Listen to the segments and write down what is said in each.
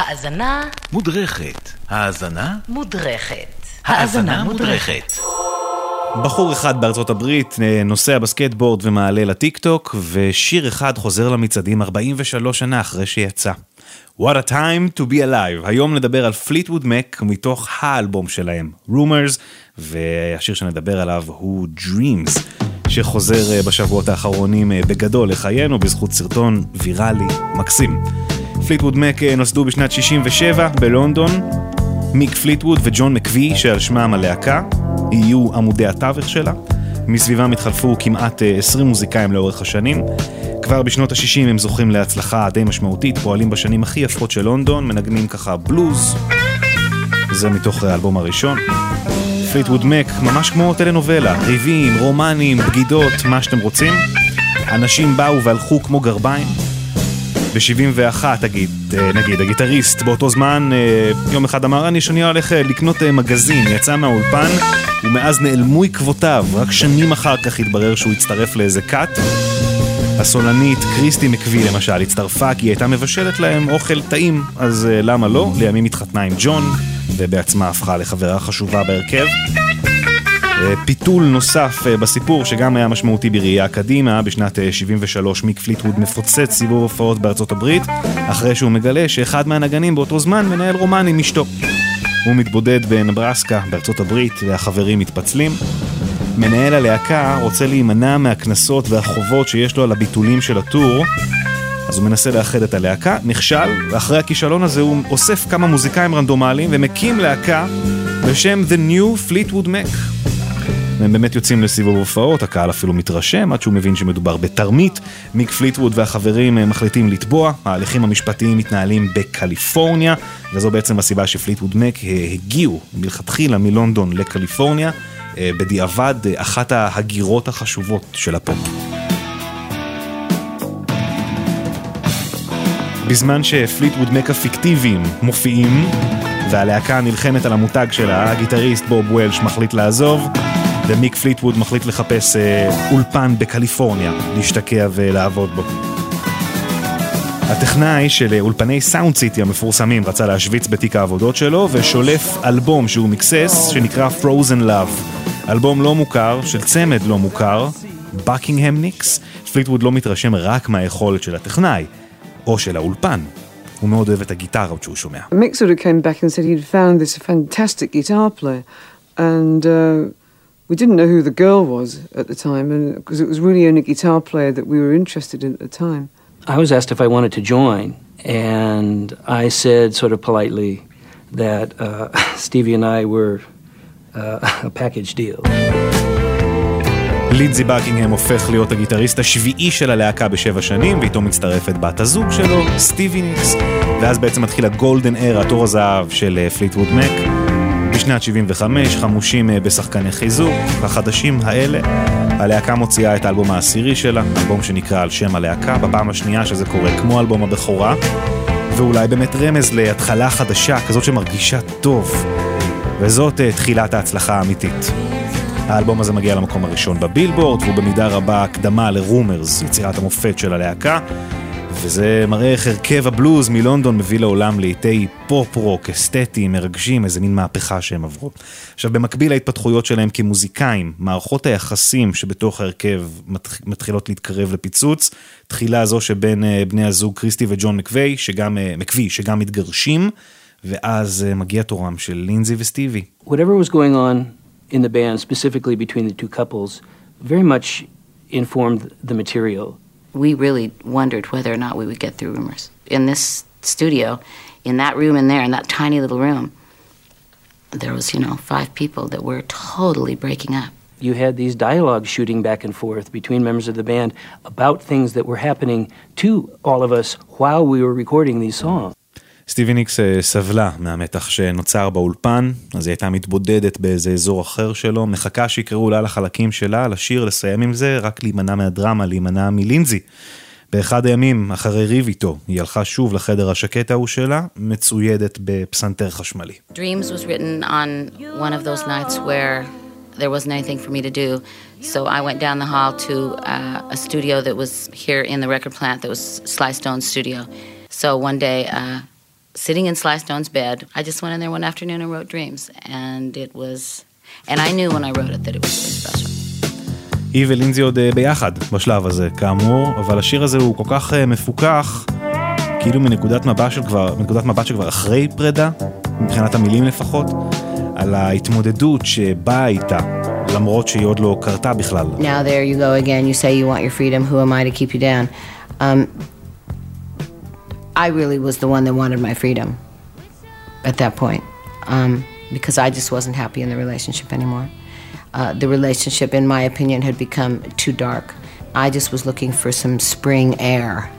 האזנה מודרכת. האזנה? מודרכת. האזנה מודרכת. בחור אחד בארצות הברית אה, נוסע בסקייטבורד ומעלה לטיק טוק, ושיר אחד חוזר למצעדים 43 שנה אחרי שיצא. What a time to be alive. היום נדבר על פליטווד מק מתוך האלבום שלהם, Rumors, והשיר שנדבר עליו הוא Dreams, שחוזר אה, בשבועות האחרונים אה, בגדול לחיינו בזכות סרטון ויראלי מקסים. פליטווד מק נוסדו בשנת 67 בלונדון, מיק פליטווד וג'ון מקווי שעל שמם הלהקה, יהיו עמודי התווך שלה. מסביבם התחלפו כמעט 20 מוזיקאים לאורך השנים. כבר בשנות ה-60 הם זוכים להצלחה די משמעותית, פועלים בשנים הכי יפות של לונדון, מנגנים ככה בלוז. זה מתוך האלבום הראשון. פליטווד מק, ממש כמו טלנובלה, ריבים, רומנים, בגידות, מה שאתם רוצים. אנשים באו והלכו כמו גרביים. ב-71, תגיד, נגיד, הגיטריסט באותו זמן, יום אחד אמר, אני שאני הולך לקנות מגזין, יצא מהאולפן, ומאז נעלמו עקבותיו, רק שנים אחר כך התברר שהוא הצטרף לאיזה כת. הסולנית קריסטי מקווי למשל הצטרפה כי היא הייתה מבשלת להם אוכל טעים, אז למה לא? לימים התחתנה עם ג'ון, ובעצמה הפכה לחברה חשובה בהרכב. פיתול נוסף בסיפור שגם היה משמעותי בראייה קדימה, בשנת 73 מיק פליטווד מפוצץ סיבוב הופעות בארצות הברית, אחרי שהוא מגלה שאחד מהנגנים באותו זמן מנהל רומן עם אשתו. הוא מתבודד בנברסקה בארצות הברית והחברים מתפצלים. מנהל הלהקה רוצה להימנע מהקנסות והחובות שיש לו על הביטולים של הטור, אז הוא מנסה לאחד את הלהקה, נכשל, ואחרי הכישלון הזה הוא אוסף כמה מוזיקאים רנדומליים ומקים להקה בשם The New Fleetwood Mac. והם באמת יוצאים לסיבוב הופעות, הקהל אפילו מתרשם עד שהוא מבין שמדובר בתרמית. מיק פליטווד והחברים מחליטים לתבוע, ההליכים המשפטיים מתנהלים בקליפורניה, וזו בעצם הסיבה שפליטווד מק הגיעו מלכתחילה מלונדון לקליפורניה, בדיעבד אחת ההגירות החשובות של הפופ. בזמן שפליטווד מק הפיקטיביים מופיעים, והלהקה נלחמת על המותג שלה, הגיטריסט בוב וולש מחליט לעזוב, ומיק פליטווד מחליט לחפש אה, אולפן בקליפורניה, להשתקע ולעבוד בו. הטכנאי של אולפני סאונד סיטי המפורסמים רצה להשוויץ בתיק העבודות שלו ושולף אלבום שהוא מיקסס שנקרא Frozen Love. אלבום לא מוכר של צמד לא מוכר, בקינגהם ניקס. פליטווד לא מתרשם רק מהיכולת של הטכנאי או של האולפן. הוא מאוד אוהב את הגיטרות שהוא שומע. And uh... we didn't know who the girl was at the time, and because it was really only guitar player that we were interested in at the time. I was asked if I wanted to join, and I said sort of politely that uh, Stevie and I were uh, a package deal. לידזי בקינגהם הופך להיות הגיטריסט השביעי של הלהקה בשבע שנים, ואיתו מצטרפת בת הזוג שלו, סטיבי ניקס, ואז בעצם מתחיל ה golden era, התור הזהב של פליטווד מק. בשנת 75, חמושים בשחקני חיזוק, החדשים האלה. הלהקה מוציאה את האלבום העשירי שלה, אלבום שנקרא על שם הלהקה, בפעם השנייה שזה קורה כמו אלבום הבכורה, ואולי באמת רמז להתחלה חדשה, כזאת שמרגישה טוב. וזאת תחילת ההצלחה האמיתית. האלבום הזה מגיע למקום הראשון בבילבורד, והוא במידה רבה הקדמה לרומרס, יצירת המופת של הלהקה. וזה מראה איך הרכב הבלוז מלונדון מביא לעולם להיטי פופ-רוק, אסתטיים, מרגשים, איזה מין מהפכה שהם עברו. עכשיו, במקביל להתפתחויות שלהם כמוזיקאים, מערכות היחסים שבתוך ההרכב מתחילות להתקרב לפיצוץ, תחילה זו שבין בני הזוג קריסטי וג'ון מקווי, שגם, מקווי, שגם מתגרשים, ואז מגיע תורם של לינזי וסטיבי. Whatever was going on in the band, specifically between the two couples, very much informed the material. We really wondered whether or not we would get through rumors. In this studio, in that room in there, in that tiny little room, there was, you know, five people that were totally breaking up. You had these dialogues shooting back and forth between members of the band about things that were happening to all of us while we were recording these songs. סטיבי ניקס סבלה מהמתח שנוצר באולפן, אז היא הייתה מתבודדת באיזה אזור אחר שלו, מחכה שיקראו לה לחלקים שלה, לשיר, לסיים עם זה, רק להימנע מהדרמה, להימנע מלינזי. באחד הימים, אחרי ריב איתו, היא הלכה שוב לחדר השקט ההוא שלה, מצוידת בפסנתר חשמלי. There wasn't anything for me to do. So I went down the hall to uh, a studio that was here in the record plant that was Sly Stone's studio. So one day uh, sitting in Sly Stone's bed. I just went in there one afternoon and wrote Dreams, and it was, and I knew when I wrote it that it was really special. היא ולינזי עוד אה, ביחד בשלב הזה, כאמור, אבל השיר הזה הוא כל כך אה, מפוכח, כאילו מנקודת מבט של כבר, מנקודת מבט שכבר אחרי פרידה, מבחינת המילים לפחות, על ההתמודדות שבאה איתה, למרות שהיא עוד לא קרתה בכלל. Now there you go again. You say you want your freedom. Who am I to keep you down? Um, I really was the one that wanted my freedom at that point um, because I just wasn't happy in the relationship anymore. Uh, the relationship, in my opinion, had become too dark. I just was looking for some spring air.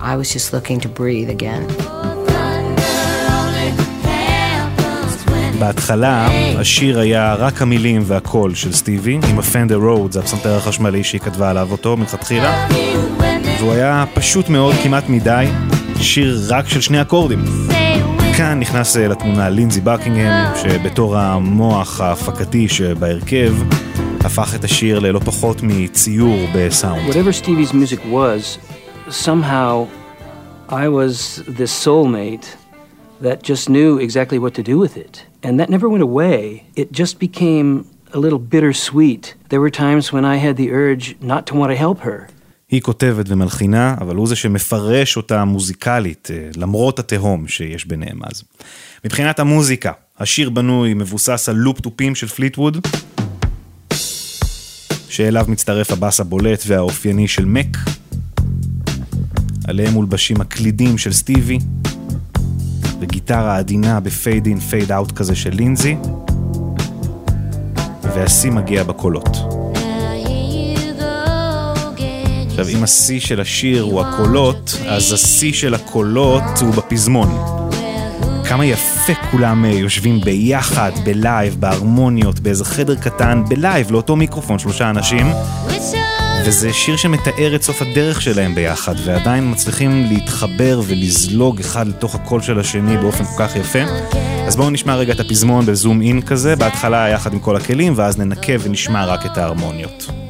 I was just looking to breathe again. בהתחלה השיר היה רק המילים והקול של סטיבי, עם הפנדר רוד, זה הפסנתר החשמלי שהיא כתבה עליו אותו מלכתחילה, והוא היה פשוט מאוד, כמעט מדי, שיר רק של שני אקורדים. כאן נכנס אה, לתמונה לינזי בקינגהם, שבתור המוח ההפקתי שבהרכב, הפך את השיר ללא פחות מציור בסאונד. Whatever Stevie's music was, somehow I was this soulmate that just knew exactly what to do with it. And that never went away. It just became a little bittersweet. There were times when I had the urge not to want to help her. היא כותבת ומלחינה, אבל הוא זה שמפרש אותה מוזיקלית, אה, למרות התהום שיש ביניהם אז. מבחינת המוזיקה, השיר בנוי מבוסס על לופ תופים של פליטווד, שאליו מצטרף הבאס הבולט והאופייני של מק, עליהם מולבשים הקלידים של סטיבי, וגיטרה עדינה ב fade in fade out כזה של לינזי, והשיא מגיע בקולות. עכשיו, אם השיא של השיר הוא הקולות, אז השיא של הקולות הוא בפזמון. כמה יפה כולם אה, יושבים ביחד, בלייב, בהרמוניות, באיזה חדר קטן, בלייב, לאותו מיקרופון, שלושה אנשים. וזה שיר שמתאר את סוף הדרך שלהם ביחד, ועדיין מצליחים להתחבר ולזלוג אחד לתוך הקול של השני באופן כל כך יפה. אז בואו נשמע רגע את הפזמון בזום אין כזה, בהתחלה יחד עם כל הכלים, ואז ננקה ונשמע רק את ההרמוניות.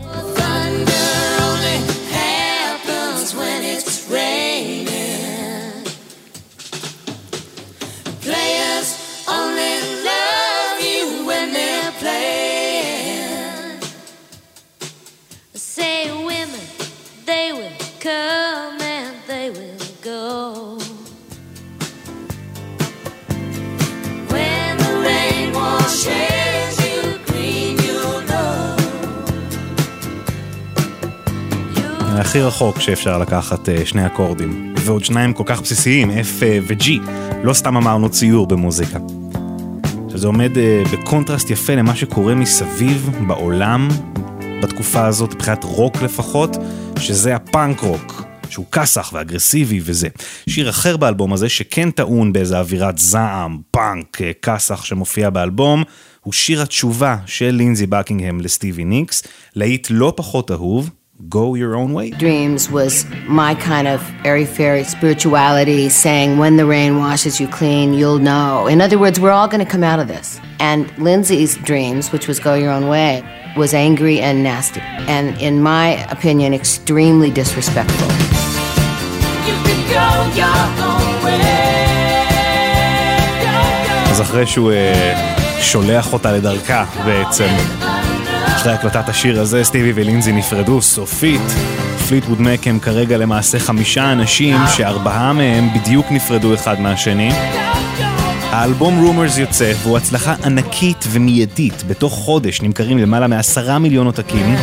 הכי רחוק שאפשר לקחת אה, שני אקורדים, ועוד שניים כל כך בסיסיים, F אה, ו-G, לא סתם אמרנו ציור במוזיקה. עכשיו זה עומד אה, בקונטרסט יפה למה שקורה מסביב בעולם בתקופה הזאת, מבחינת רוק לפחות, שזה הפאנק רוק, שהוא כסח ואגרסיבי וזה. שיר אחר באלבום הזה שכן טעון באיזה אווירת זעם, פאנק, כסח שמופיע באלבום, הוא שיר התשובה של לינזי בקינגהם לסטיבי ניקס, להיט לא פחות אהוב, Go Your Own Way. Dreams was my kind of airy fairy spirituality saying, when the rain washes you clean, you'll know. In other words, we're all going to come out of this. And Lindsay's dreams, which was Go Your Own Way, was angry and nasty. And in my opinion, extremely disrespectful. You can go your own way. Go, go. אז אחרי שהוא אה, שולח אותה לדרכה בעצם, אחרי הקלטת השיר הזה, סטיבי ולינזי נפרדו סופית. פליטווד מק הם כרגע למעשה חמישה אנשים שארבעה מהם בדיוק נפרדו אחד מהשני. האלבום רומרס יוצא והוא הצלחה ענקית ומיידית. בתוך חודש נמכרים למעלה מעשרה מיליון עותקים.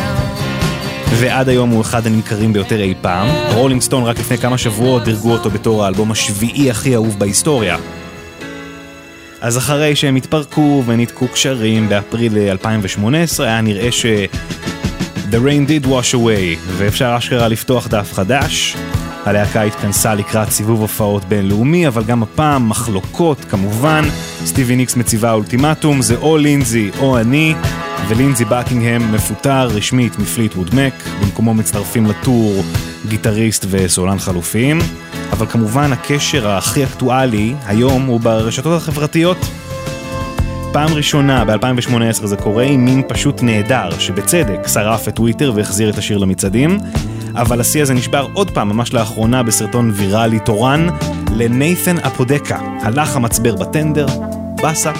ועד היום הוא אחד הנמכרים ביותר אי פעם. רולינג סטון רק לפני כמה שבועות דירגו אותו בתור האלבום השביעי הכי אהוב בהיסטוריה. אז אחרי שהם התפרקו וניתקו קשרים באפריל 2018, היה נראה ש... The rain did wash away, ואפשר אשכרה לפתוח דף חדש. הלהקה התכנסה לקראת סיבוב הופעות בינלאומי, אבל גם הפעם מחלוקות כמובן. סטיבי ניקס מציבה אולטימטום, זה או לינזי או אני, ולינזי בקינגהם מפוטר רשמית מפליטווד מק, במקומו מצטרפים לטור גיטריסט וסולן חלופיים. אבל כמובן הקשר הכי אקטואלי היום הוא ברשתות החברתיות. פעם ראשונה ב-2018 זה קורה עם מין פשוט נהדר, שבצדק שרף את טוויטר והחזיר את השיר למצעדים, אבל השיא הזה נשבר עוד פעם ממש לאחרונה בסרטון ויראלי תורן, לנייתן אפודאקה, הלך המצבר בטנדר, באסה,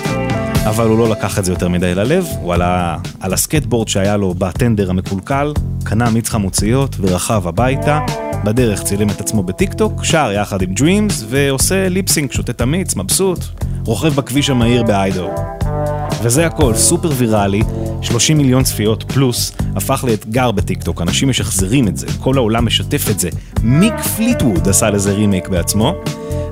אבל הוא לא לקח את זה יותר מדי ללב, הוא עלה על הסקייטבורד שהיה לו בטנדר המקולקל, קנה מיץ חמוציות ורכב הביתה, בדרך צילם את עצמו בטיקטוק, שר יחד עם Dreams ועושה lip sync, שותה את המיץ, מבסוט, רוכב בכביש המהיר באיידהו. וזה הכל, סופר ויראלי, 30 מיליון צפיות פלוס, הפך לאתגר בטיקטוק, אנשים משחזרים את זה, כל העולם משתף את זה. מיק פליטווד עשה לזה רימייק בעצמו,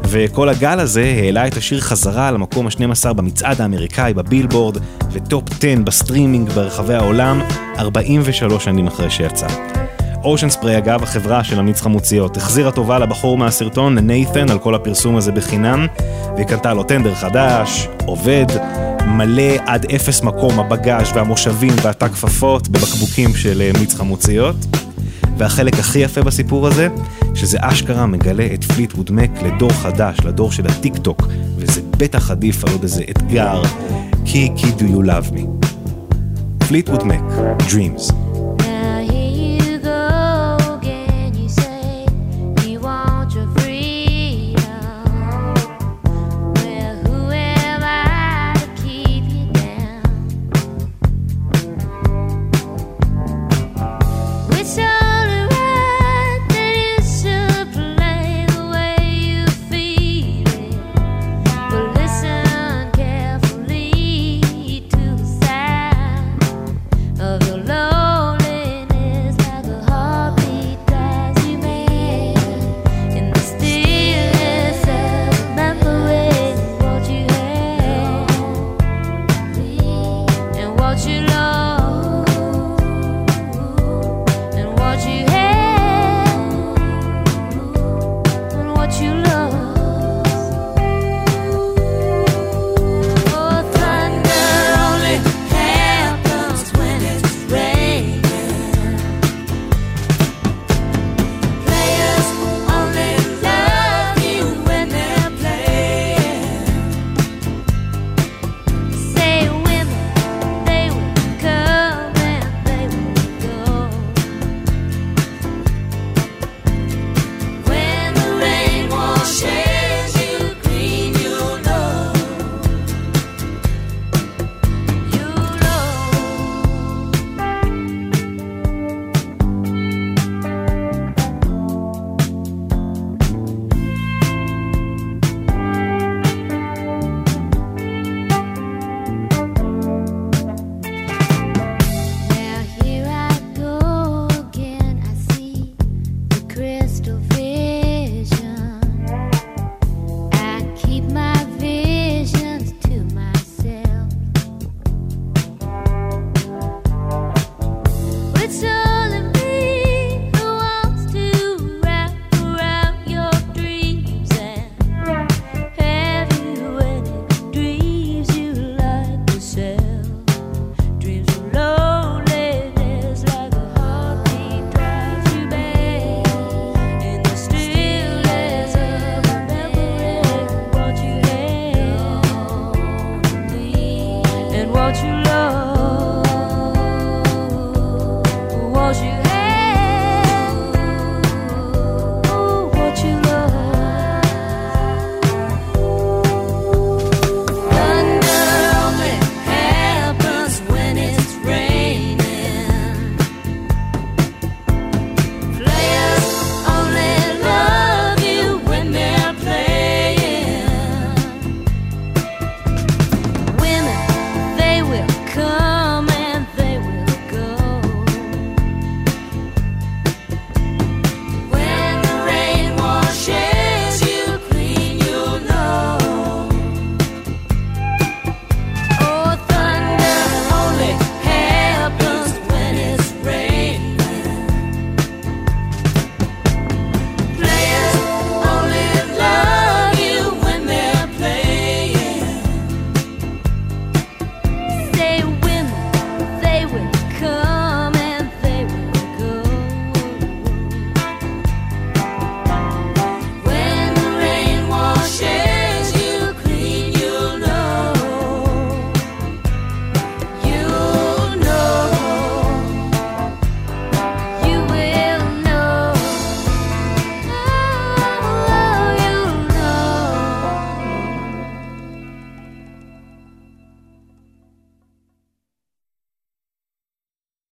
וכל הגל הזה העלה את השיר חזרה למקום ה-12 במצעד האמריקאי בבילבורד, ו-top 10 ב-streaming ברחבי העולם, 43 שנים אחרי שיצא. אושן ספריי אגב, החברה של המיץ חמוציות, החזירה טובה לבחור מהסרטון, לנייתן, על כל הפרסום הזה בחינם, והיא קנתה לו טנדר חדש, עובד, מלא עד אפס מקום הבגאז' והמושבים והתא כפפות בבקבוקים של אה, מיץ חמוציות. והחלק הכי יפה בסיפור הזה, שזה אשכרה מגלה את פליטווד מק לדור חדש, לדור של הטיק טוק, וזה בטח עדיף על עוד איזה אתגר, כי כי do you love me. פליטווד מק, Dreams. 过去了。